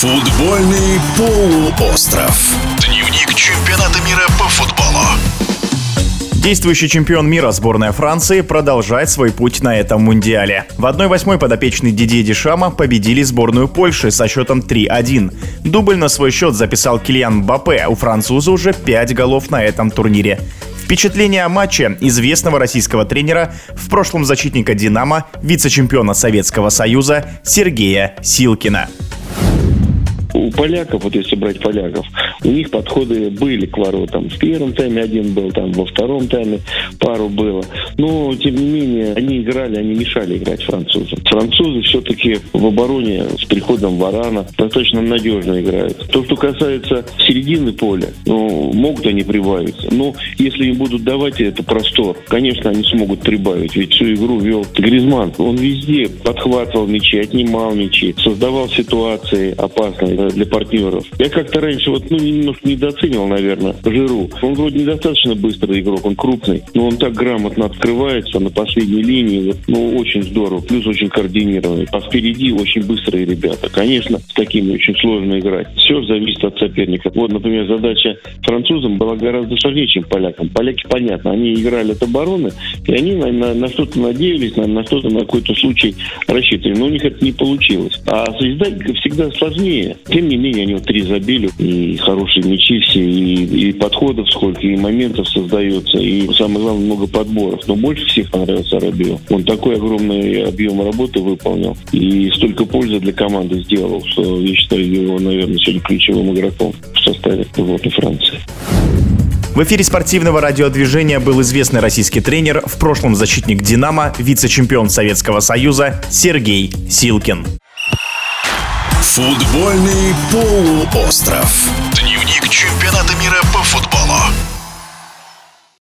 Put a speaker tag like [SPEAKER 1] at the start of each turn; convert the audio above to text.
[SPEAKER 1] Футбольный полуостров. Дневник чемпионата мира по футболу.
[SPEAKER 2] Действующий чемпион мира сборная Франции продолжает свой путь на этом мундиале. В 1-8 подопечный Дидье Дешама победили сборную Польши со счетом 3-1. Дубль на свой счет записал Килиан Бапе, у француза уже 5 голов на этом турнире. Впечатление о матче известного российского тренера, в прошлом защитника «Динамо», вице-чемпиона Советского Союза Сергея Силкина
[SPEAKER 3] поляков, вот если брать поляков, у них подходы были к воротам. В первом тайме один был, там во втором тайме пару было. Но, тем не менее, они играли, они мешали играть французам. Французы все-таки в обороне с приходом Варана достаточно надежно играют. То, что касается середины поля, ну, могут они прибавить. Но если им будут давать это простор, конечно, они смогут прибавить. Ведь всю игру вел Гризман. Он везде подхватывал мячи, отнимал мячи, создавал ситуации опасные для партнеров. Я как-то раньше вот, ну, немножко недооценивал, наверное, Жиру. Он вроде недостаточно быстрый игрок, он крупный, но он так грамотно открывается на последней линии, ну, очень здорово, плюс очень координированный. А впереди очень быстрые ребята. Конечно, с такими очень сложно играть. Все зависит от соперника. Вот, например, задача французам была гораздо сложнее, чем полякам. Поляки, понятно, они играли от обороны, и они на, на, на что-то надеялись, на, на что-то, на какой-то случай рассчитывали. Но у них это не получилось. А с всегда сложнее. Тем не менее, они вот три забили, и хорошие мячи все, и, и подходов сколько, и моментов создается, и самое главное, много подборов. Но больше всех понравился Рабио. Он такой огромный объем работы выполнил, и столько пользы для команды сделал, что я считаю его, наверное, сегодня ключевым игроком в составе сборной Франции.
[SPEAKER 2] В эфире спортивного радиодвижения был известный российский тренер, в прошлом защитник «Динамо», вице-чемпион Советского Союза Сергей Силкин.
[SPEAKER 1] Футбольный полуостров. Дневник чемпионата мира по футболу.